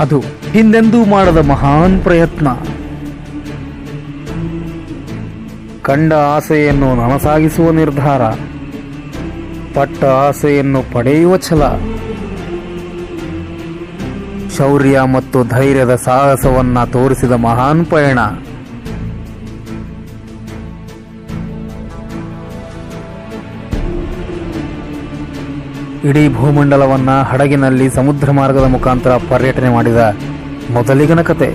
ಅದು ಹಿಂದೆಂದೂ ಮಾಡದ ಮಹಾನ್ ಪ್ರಯತ್ನ. ಕಂಡ ಆಸೆಯನ್ನು ನನಸಾಗಿಸುವ ನಿರ್ಧಾರ, ಪಟ್ಟ ಆಸೆಯನ್ನು ಪಡೆಯುವ ಛಲ. ಶೌರ್ಯ ಮತ್ತು ಧೈರ್ಯದ ಸಾಹಸವನ್ನ ತೋರಿಸಿದ ಮಹಾನ್ ಪಯಣ. ಇಡೀ ಭೂಮಂಡಲವನ್ನ ಹಡಗಿನಲ್ಲಿ ಸಮುದ್ರ ಮಾರ್ಗದ ಮುಖಾಂತರ ಪರ್ಯಟನೆ ಮಾಡಿದ ಮೊದಲಿಗನ ಕತೆ.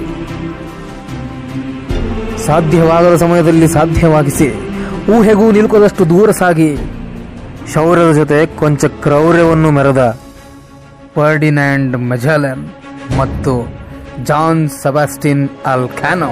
ಸಾಧ್ಯವಾಗದ ಸಮಯದಲ್ಲಿ ಸಾಧ್ಯವಾಗಿಸಿ ಊಹೆಗೂ ನಿಲುಕದಷ್ಟು ದೂರ ಸಾಗಿ ಶೌರ್ಯದ ಜೊತೆ ಕೊಂಚ ಕ್ರೌರ್ಯವನ್ನು ಮೆರೆದ ಫರ್ಡಿನ್ಯಾಂಡ್ ಮೆಜಾಲನ್ ಮತ್ತು ಜಾನ್ ಸೆಬಾಸ್ಟಿನ್ ಅಲ್ ಕ್ಯಾನೋ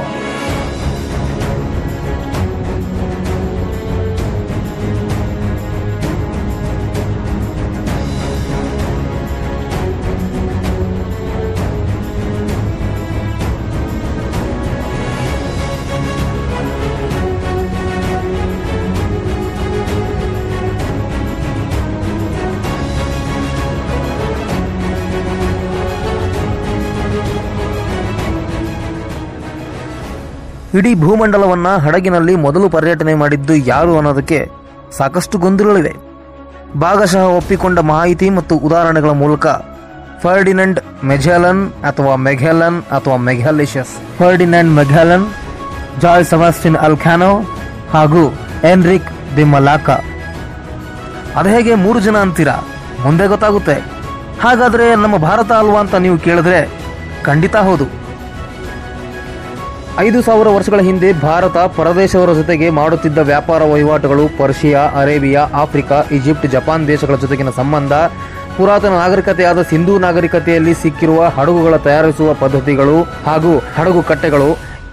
ಇಡೀ ಭೂಮಂಡಲವನ್ನ ಹಡಗಿನಲ್ಲಿ ಮೊದಲು ಪರ್ಯಟನೆ ಮಾಡಿದ್ದು ಯಾರು ಅನ್ನೋದಕ್ಕೆ ಸಾಕಷ್ಟು ಗೊಂದಲಗಳಿವೆ. ಭಾಗಶಃ ಒಪ್ಪಿಕೊಂಡ ಮಾಹಿತಿ ಮತ್ತು ಉದಾಹರಣೆಗಳ ಮೂಲಕ ಫರ್ಡಿನೆಂಡ್ ಮೆಜೆಲನ್ ಅಥವಾ ಮೆಘೆಲನ್ ಅಥವಾ ಮೆಘಾಲಿಷಸ್ ಫರ್ಡಿನೆಂಡ್ ಮೆಘಾಲನ್ ಜಾಯ್ ಸಬಾಸ್ಟಿನ್ ಅಲ್ಖಾನೋ ಹಾಗೂ ಎನ್ರಿಕ್ ದಿ ಮಲಾಕ. ಅದು ಹೇಗೆ ಮೂರು ಜನ ಅಂತೀರಾ? ಮುಂದೆ ಗೊತ್ತಾಗುತ್ತೆ. ಹಾಗಾದರೆ ನಮ್ಮ ಭಾರತ ಅಲ್ವಾ ಅಂತ ನೀವು ಕೇಳಿದ್ರೆ ಖಂಡಿತ ಹೌದು. ಐದು ಸಾವಿರ ವರ್ಷಗಳ ಹಿಂದೆ ಭಾರತ ಪರದೇಶವರ ಜೊತೆಗೆ ಮಾಡುತ್ತಿದ್ದ ವ್ಯಾಪಾರ ವಹಿವಾಟುಗಳು Persia, Arabia, Africa, Egypt, Japan ದೇಶಗಳ ಜೊತೆಗಿನ ಸಂಬಂಧ, ಪುರಾತನ ನಾಗರಿಕತೆಯಾದ ಸಿಂಧೂ ನಾಗರಿಕತೆಯಲ್ಲಿ ಸಿಕ್ಕಿರುವ ಹಡಗುಗಳ ತಯಾರಿಸುವ ಪದ್ಧತಿಗಳು ಹಾಗೂ ಹಡಗು ಕಟ್ಟೆಗಳು,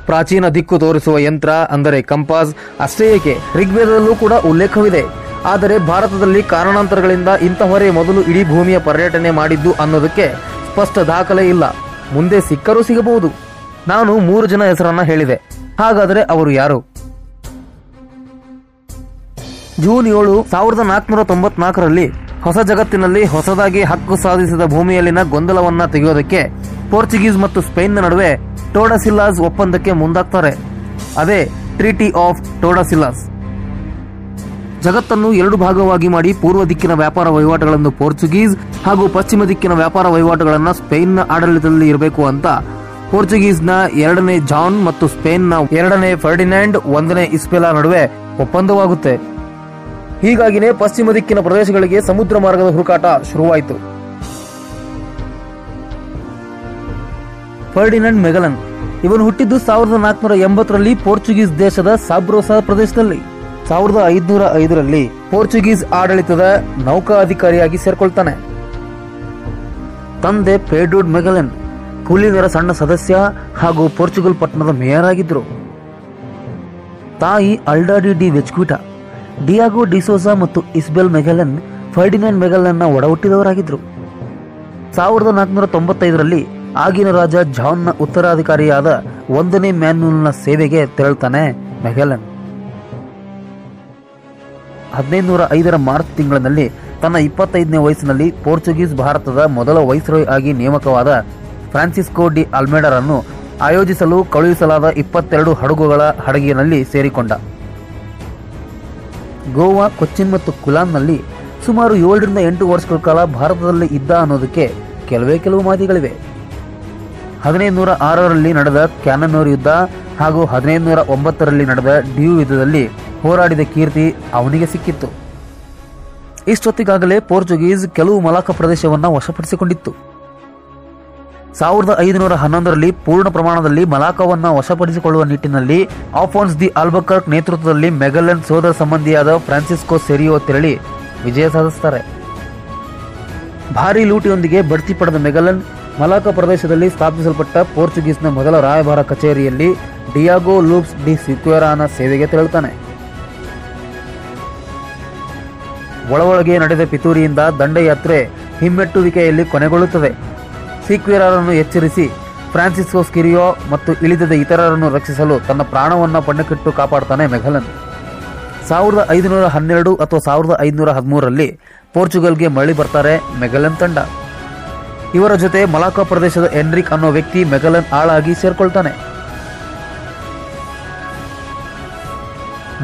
ಪ್ರಾಚೀನ ದಿಕ್ಕು ತೋರಿಸುವ ಯಂತ್ರ ಅಂದರೆ ಕಂಪಾಸ್, ಅಷ್ಟೇ ಏಕೆ ಋಗ್ವೇದದಲ್ಲೂ ಕೂಡ ಉಲ್ಲೇಖವಿದೆ. ಆದರೆ ಭಾರತದಲ್ಲಿ ಕಾರಣಾಂತರಗಳಿಂದ ಇಂತಹವರೇ ಮೊದಲು ಇಡೀ ಭೂಮಿಯ ಪರ್ಯಟನೆ ಮಾಡಿದ್ದು ಅನ್ನೋದಕ್ಕೆ ಸ್ಪಷ್ಟ ದಾಖಲೆ ಇಲ್ಲ. ಮುಂದೆ ಸಿಕ್ಕರೂ ಸಿಗಬಹುದು. ನಾನು ಮೂರು ಜನ ಹೆಸರನ್ನ ಹೇಳಿದೆ. ಹಾಗಾದರೆ ಅವರು ಯಾರು? ಜೂನ್ ಏಳು ಸಾವಿರದ ನಾಲ್ಕುನೂರ ತೊಂಬತ್ನಾಲ್ಕರಲ್ಲಿ ಹೊಸ ಜಗತ್ತಿನಲ್ಲಿ ಹೊಸದಾಗಿ ಹಕ್ಕು ಸಾಧಿಸಿದ ಭೂಮಿಯಲ್ಲಿನ ಗೊಂದಲವನ್ನ ತೆಗೆಯೋದಕ್ಕೆ ಪೋರ್ಚುಗೀಸ್ ಮತ್ತು ಸ್ಪೇನ್ನ ನಡುವೆ ಟೋಡಾಸಿಲಾಸ್ ಒಪ್ಪಂದಕ್ಕೆ ಮುಂದಾಗ್ತಾರೆ. ಅದೇ ಟ್ರೀಟಿ ಆಫ್ ಟೋಡಾಸಿಲಾಸ್. ಜಗತ್ತನ್ನು ಎರಡು ಭಾಗವಾಗಿ ಮಾಡಿ ಪೂರ್ವ ದಿಕ್ಕಿನ ವ್ಯಾಪಾರ ವಹಿವಾಟುಗಳನ್ನು ಪೋರ್ಚುಗೀಸ್ ಹಾಗೂ ಪಶ್ಚಿಮ ದಿಕ್ಕಿನ ವ್ಯಾಪಾರ ವಹಿವಾಟುಗಳನ್ನು ಸ್ಪೇನ್ನ ಆಡಳಿತದಲ್ಲಿ ಇರಬೇಕು ಅಂತ ಪೋರ್ಚುಗೀಸ್ನ ಎರಡನೇ ಜಾನ್ ಮತ್ತು ಸ್ಪೇನ್ನ ಎರಡನೇ ಫರ್ಡಿನಾಂಡ್, ಒಂದನೇ ಇಸ್ಪೆಲಾ ನಡುವೆ ಒಪ್ಪಂದವಾಗುತ್ತೆ. ಹೀಗಾಗಿನೇ ಪಶ್ಚಿಮ ದಿಕ್ಕಿನ ಪ್ರದೇಶಗಳಿಗೆ ಸಮುದ್ರ ಮಾರ್ಗದ ಹುಡುಕಾಟ ಶುರುವಾಯಿತು. ಫರ್ಡಿನಂಡ್ ಮೆಗಲನ್, ಇವನು ಹುಟ್ಟಿದ್ದು ಸಾವಿರದ ನಾಲ್ಕುನೂರ ಎಂಬತ್ತರಲ್ಲಿ ಪೋರ್ಚುಗೀಸ್ ದೇಶದ ಸಾಬ್ರೋಸಾ ಪ್ರದೇಶದಲ್ಲಿ. ಸಾವಿರದ ಐದುನೂರ ಐದರಲ್ಲಿ ಪೋರ್ಚುಗೀಸ್ ಆಡಳಿತದ ನೌಕಾ ಅಧಿಕಾರಿಯಾಗಿ ಸೇರ್ಕೊಳ್ತಾನೆ. ತಂದೆ ಪೇಡೂಡ್ ಮೆಗಲನ್ ಪುಲಿನರ ಸಣ್ಣ ಸದಸ್ಯ ಹಾಗೂ ಪೋರ್ಚುಗಲ್ ಪಟ್ಟಣದ ಮೇಯರ್ ಆಗಿದ್ದರು. ತಾಯಿ Alda de de Mesquita Diego de Sousa ಮತ್ತು ಇಸ್ಬೆಲ್ ಮೆಗಲನ್, ಫರ್ಡಿನೆಂಡ್ ಮೆಗಲನ್ನ ಒಡಹುಟ್ಟಿದವರಾಗಿದ್ದರು. ಸಾವಿರದ ನಾಲ್ಕುನೂರ ತೊಂಬತ್ತೈದರಲ್ಲಿ ಆಗಿನ ರಾಜ ಜಾನ್ನ ಉತ್ತರಾಧಿಕಾರಿಯಾದ ಒಂದನೇ ಮ್ಯಾನ್ಯೂಲ್ನ ಸೇವೆಗೆ ತೆರಳ್ತಾನೆ ಮೆಗಲನ್. ಹದಿನೈದುನೂರ ಐದರ ಮಾರ್ಚ್ ತಿಂಗಳಿನಲ್ಲಿ ತನ್ನ ಇಪ್ಪತ್ತೈದನೇ ವಯಸ್ಸಿನಲ್ಲಿ ಪೋರ್ಚುಗೀಸ್ ಭಾರತದ ಮೊದಲ ವೈಸ್ರಾಯ್ ಆಗಿ ನೇಮಕವಾದ ಫ್ರಾನ್ಸಿಸ್ಕೋ ಡಿ ಅಲ್ಮೇಡರನ್ನು ಆಯೋಜಿಸಲು ಕಳುಹಿಸಲಾದ ಇಪ್ಪತ್ತೆರಡು ಹಡಗುಗಳ ಹಡಗಿನಲ್ಲಿ ಸೇರಿಕೊಂಡ. ಗೋವಾ, ಕೊಚ್ಚಿನ್ ಮತ್ತು ಕುಲಾನ್ನಲ್ಲಿ ಸುಮಾರು ಏಳರಿಂದ ಎಂಟು ವರ್ಷಗಳ ಕಾಲ ಭಾರತದಲ್ಲಿ ಇದ್ದ ಅನ್ನೋದಕ್ಕೆ ಕೆಲವೇ ಕೆಲವು ಮಾಹಿತಿಗಳಿವೆ. ಹದಿನೈದು ನೂರ ಆರರಲ್ಲಿ ನಡೆದ ಕ್ಯಾನನೂರ್ ಯುದ್ಧ ಹಾಗೂ ಹದಿನೈದು ನೂರ ಒಂಬತ್ತರಲ್ಲಿ ನಡೆದ ಡ್ಯೂ ಯುದ್ಧದಲ್ಲಿ ಹೋರಾಡಿದ ಕೀರ್ತಿ ಅವನಿಗೆ ಸಿಕ್ಕಿತ್ತು. ಇಷ್ಟೊತ್ತಿಗಾಗಲೇ ಪೋರ್ಚುಗೀಸ್ ಕೆಲವು ಮಲಾಕ ಪ್ರದೇಶವನ್ನು ವಶಪಡಿಸಿಕೊಂಡಿತ್ತು. ಸಾವಿರದ ಐದುನೂರ ಹನ್ನೊಂದರಲ್ಲಿ ಪೂರ್ಣ ಪ್ರಮಾಣದಲ್ಲಿ ಮಲಾಕವನ್ನು ವಶಪಡಿಸಿಕೊಳ್ಳುವ ನಿಟ್ಟಿನಲ್ಲಿ ಆಫೋನ್ಸ್ ದಿ ಆಲ್ಬಕರ್ಕ್ ನೇತೃತ್ವದಲ್ಲಿ ಮೆಗಲನ್ ಸೋದರ ಸಂಬಂಧಿಯಾದ ಫ್ರಾನ್ಸಿಸ್ಕೋ ಸೆರಿಯೋ ತೆರಳಿ ವಿಜಯ ಸಾಧಿಸುತ್ತಾರೆ ಭಾರೀ ಲೂಟಿಯೊಂದಿಗೆ ಬಡ್ತಿ ಪಡೆದ ಮೆಗಲನ್ ಮಲಾಕ ಪ್ರದೇಶದಲ್ಲಿ ಸ್ಥಾಪಿಸಲ್ಪಟ್ಟ ಪೋರ್ಚುಗೀಸ್ನ ಮೊದಲ ರಾಯಭಾರ ಕಚೇರಿಯಲ್ಲಿ ಡಿಯಾಗೋ ಲೂಪ್ಸ್ ಡಿ ಸಿಕ್ವೆರಾನ ಸೇವೆಗೆ ತೆರಳುತ್ತಾನೆ. ಒಳಒಳಗೆ ನಡೆದ ಪಿತೂರಿಯಿಂದ ದಂಡಯಾತ್ರೆ ಹಿಮ್ಮೆಟ್ಟುವಿಕೆಯಲ್ಲಿ ಕೊನೆಗೊಳ್ಳುತ್ತದೆ. ಸೀಕ್ವೇರರನ್ನು ಎಚ್ಚರಿಸಿ ಫ್ರಾನ್ಸಿಸ್ಕೋ ಸ್ಕಿರಿಯೋ ಮತ್ತು ಇಳಿದದ ಇತರರನ್ನು ರಕ್ಷಿಸಲು ತನ್ನ ಪ್ರಾಣವನ್ನು ಪಣ್ಣಕ್ಕಿಟ್ಟು ಕಾಪಾಡ್ತಾನೆ ಮೆಘಲನ್. ಸಾವಿರದ ಐದುನೂರ ಹನ್ನೆರಡು ಅಥವಾ ಸಾವಿರದ ಐದುನೂರ ಹದಿಮೂರರಲ್ಲಿ ಪೋರ್ಚುಗಲ್ಗೆ ಮರಳಿ ಬರ್ತಾರೆ ಮೆಗಲನ್ ತಂಡ. ಇವರ ಜೊತೆ ಮಲಾಕಾ ಪ್ರದೇಶದ ಎನ್ರಿಕ್ ಅನ್ನೋ ವ್ಯಕ್ತಿ ಮೆಗಲನ್ ಆಳಾಗಿ ಸೇರ್ಕೊಳ್ತಾನೆ.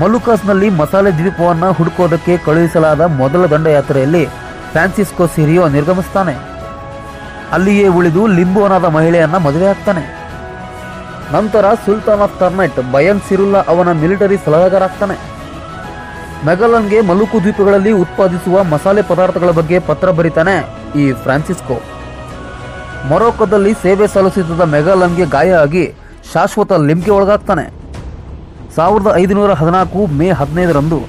ಮಲುಕಾಸ್ನಲ್ಲಿ ಮಸಾಲೆ ದ್ವೀಪವನ್ನು ಹುಡುಕೋದಕ್ಕೆ ಕಳುಹಿಸಲಾದ ಮೊದಲ ದಂಡಯಾತ್ರೆಯಲ್ಲಿ ಫ್ರಾನ್ಸಿಸ್ಕೋ ಸಿರಿಯೋ ನಿರ್ಗಮಿಸ್ತಾನೆ. ಅಲ್ಲಿಯೇ ಉಳಿದು ಲಿಂಬೋನಾದ ಮಹಿಳೆಯನ್ನ ಮದುವೆ ಆಗ್ತಾನೆ. ನಂತರ ಸುಲ್ತಾನ್ ಆಫ್ ಟರ್ನೈಟ್ ಬಯನ್ ಸಿರುಲ್ಲಾ ಅವನ ಮಿಲಿಟರಿ ಸಲಹೆಗಾರಾಗ್ತಾನೆ. ಮೆಗಲನ್ಗೆ ಮಲುಕು ದ್ವೀಪಗಳಲ್ಲಿ ಉತ್ಪಾದಿಸುವ ಮಸಾಲೆ ಪದಾರ್ಥಗಳ ಬಗ್ಗೆ ಪತ್ರ ಬರೀತಾನೆ ಈ ಫ್ರಾನ್ಸಿಸ್ಕೋ. ಮೊರೊಕೊದಲ್ಲಿ ಸೇವೆ ಸಲ್ಲಿಸುತ್ತಿದ್ದ ಮೆಗಲನ್ಗೆ ಗಾಯ ಆಗಿ ಶಾಶ್ವತ ಲಿಂಕೆ ಒಳಗಾಗ್ತಾನೆ. ಸಾವಿರದ ಐದುನೂರ ಹದಿನಾಲ್ಕು ಮೇ ಹದಿನೈದರಂದು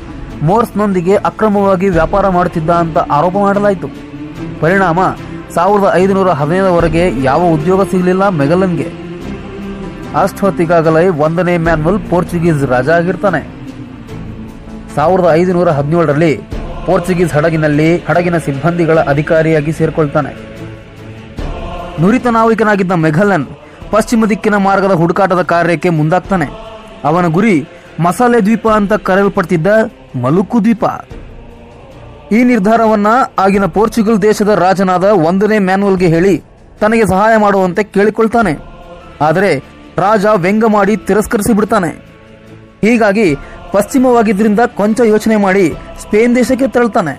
ಮೋರ್ಸ್ನೊಂದಿಗೆ ಅಕ್ರಮವಾಗಿ ವ್ಯಾಪಾರ ಮಾಡುತ್ತಿದ್ದ ಅಂತ ಆರೋಪ ಮಾಡಲಾಯಿತು. ಪರಿಣಾಮ ಸಾವಿರದ ಐದುನೂರ ಹದಿನೈದರವರೆಗೆ ಯಾವ ಉದ್ಯೋಗ ಸಿಗಲಿಲ್ಲ ಮೆಗಲನ್ಗೆ. ಅಷ್ಟೊತ್ತಿಗಾಗಲೇ ಒಂದನೇ ಮ್ಯಾನ್ವಲ್ ಪೋರ್ಚುಗೀಸ್ ರಾಜ ಆಗಿರ್ತಾನೆ. ಸಾವಿರದ ಐದುನೂರ ಹದಿನೇಳರಲ್ಲಿ ಪೋರ್ಚುಗೀಸ್ ಹಡಗಿನಲ್ಲಿ ಹಡಗಿನ ಸಿಬ್ಬಂದಿಗಳ ಅಧಿಕಾರಿಯಾಗಿ ಸೇರಿಕೊಳ್ತಾನೆ. ನುರಿತ ನಾವಿಕನಾಗಿದ್ದ ಮೆಘಲನ್ ಪಶ್ಚಿಮ ದಿಕ್ಕಿನ ಮಾರ್ಗದ ಹುಡುಕಾಟದ ಕಾರ್ಯಕ್ಕೆ ಮುಂದಾಗ್ತಾನೆ. ಅವನ ಗುರಿ ಮಸಾಲೆ ದ್ವೀಪ ಅಂತ ಕರೆಯಲ್ಪಡ್ತಿದ್ದ ಮಲುಕು ದ್ವೀಪ. ಈ ನಿರ್ಧಾರವನ್ನ ಆಗಿನ ಪೋರ್ಚುಗಲ್ ದೇಶದ ರಾಜನಾದ ಒಂದನೇ ಮ್ಯಾನ್ವಲ್ಗೆ ಹೇಳಿ ತನಗೆ ಸಹಾಯ ಮಾಡುವಂತೆ ಕೇಳಿಕೊಳ್ತಾನೆ. ಆದರೆ ರಾಜ ವ್ಯಂಗ ಮಾಡಿ ತಿರಸ್ಕರಿಸಿ ಬಿಡ್ತಾನೆ. ಹೀಗಾಗಿ ಪಶ್ಚಿಮವಾಗಿದ್ದರಿಂದ ಕೊಂಚ ಯೋಚನೆ ಮಾಡಿ ಸ್ಪೇನ್ ದೇಶಕ್ಕೆ ತೆರಳ್ತಾನೆ.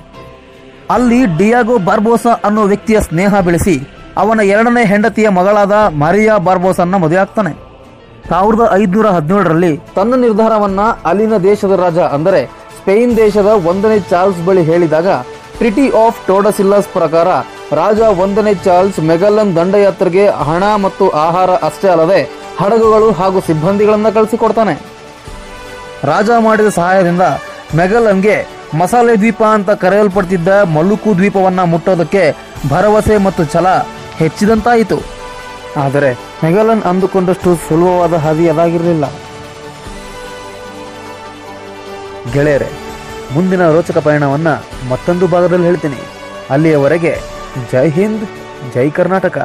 ಅಲ್ಲಿ ಡಿಯಾಗೋ ಬಾರ್ಬೋಸಾ ಅನ್ನೋ ವ್ಯಕ್ತಿಯ ಸ್ನೇಹ ಬೆಳೆಸಿ ಅವನ ಎರಡನೇ ಹೆಂಡತಿಯ ಮಗಳಾದ ಮಾರಿಯಾ ಬಾರ್ಬೋಸನ್ನ ಮದುವೆ ಆಗ್ತಾನೆ. ಸಾವಿರದ ಐದುನೂರ ಹದಿನೇಳರಲ್ಲಿ ತನ್ನ ನಿರ್ಧಾರವನ್ನ ಅಲ್ಲಿನ ದೇಶದ ರಾಜ ಅಂದರೆ ಸ್ಪೇನ್ ದೇಶದ ಒಂದನೇ ಚಾರ್ಲ್ಸ್ ಬಳಿ ಹೇಳಿದಾಗ, ಟ್ರಿಟಿ ಆಫ್ ಟೋಡಸಿಲ್ಲಸ್ ಪ್ರಕಾರ, ರಾಜ ಒಂದನೇ ಚಾರ್ಲ್ಸ್ ಮೆಗಲನ್ ದಂಡಯಾತ್ರೆಗೆ ಹಣ ಮತ್ತು ಆಹಾರ ಅಷ್ಟೇ ಅಲ್ಲದೆ ಹಡಗುಗಳು ಹಾಗೂ ಸಿಬ್ಬಂದಿಗಳನ್ನು ಕಳಿಸಿಕೊಡ್ತಾನೆ. ರಾಜ ಮಾಡಿದ ಸಹಾಯದಿಂದ ಮೆಗಲನ್ಗೆ ಮಸಾಲೆ ದ್ವೀಪ ಅಂತ ಕರೆಯಲ್ಪಡ್ತಿದ್ದ ಮಲುಕು ದ್ವೀಪವನ್ನ ಮುಟ್ಟೋದಕ್ಕೆ ಭರವಸೆ ಮತ್ತು ಛಲ ಹೆಚ್ಚಿದಂತಾಯಿತು. ಆದರೆ ಮೆಗಲನ್ ಅಂದುಕೊಂಡಷ್ಟು ಸುಲಭವಾದ ಹಾದಿ ಅದಾಗಿರಲಿಲ್ಲ. ಗೆಳೆಯರೆ ಮುಂದಿನ ರೋಚಕ ಪಯಣವನ್ನು ಮತ್ತೊಂದು ಭಾಗದಲ್ಲಿ ಹೇಳ್ತೀನಿ. ಅಲ್ಲಿಯವರೆಗೆ ಜೈ ಹಿಂದ್ ಜೈ ಕರ್ನಾಟಕ.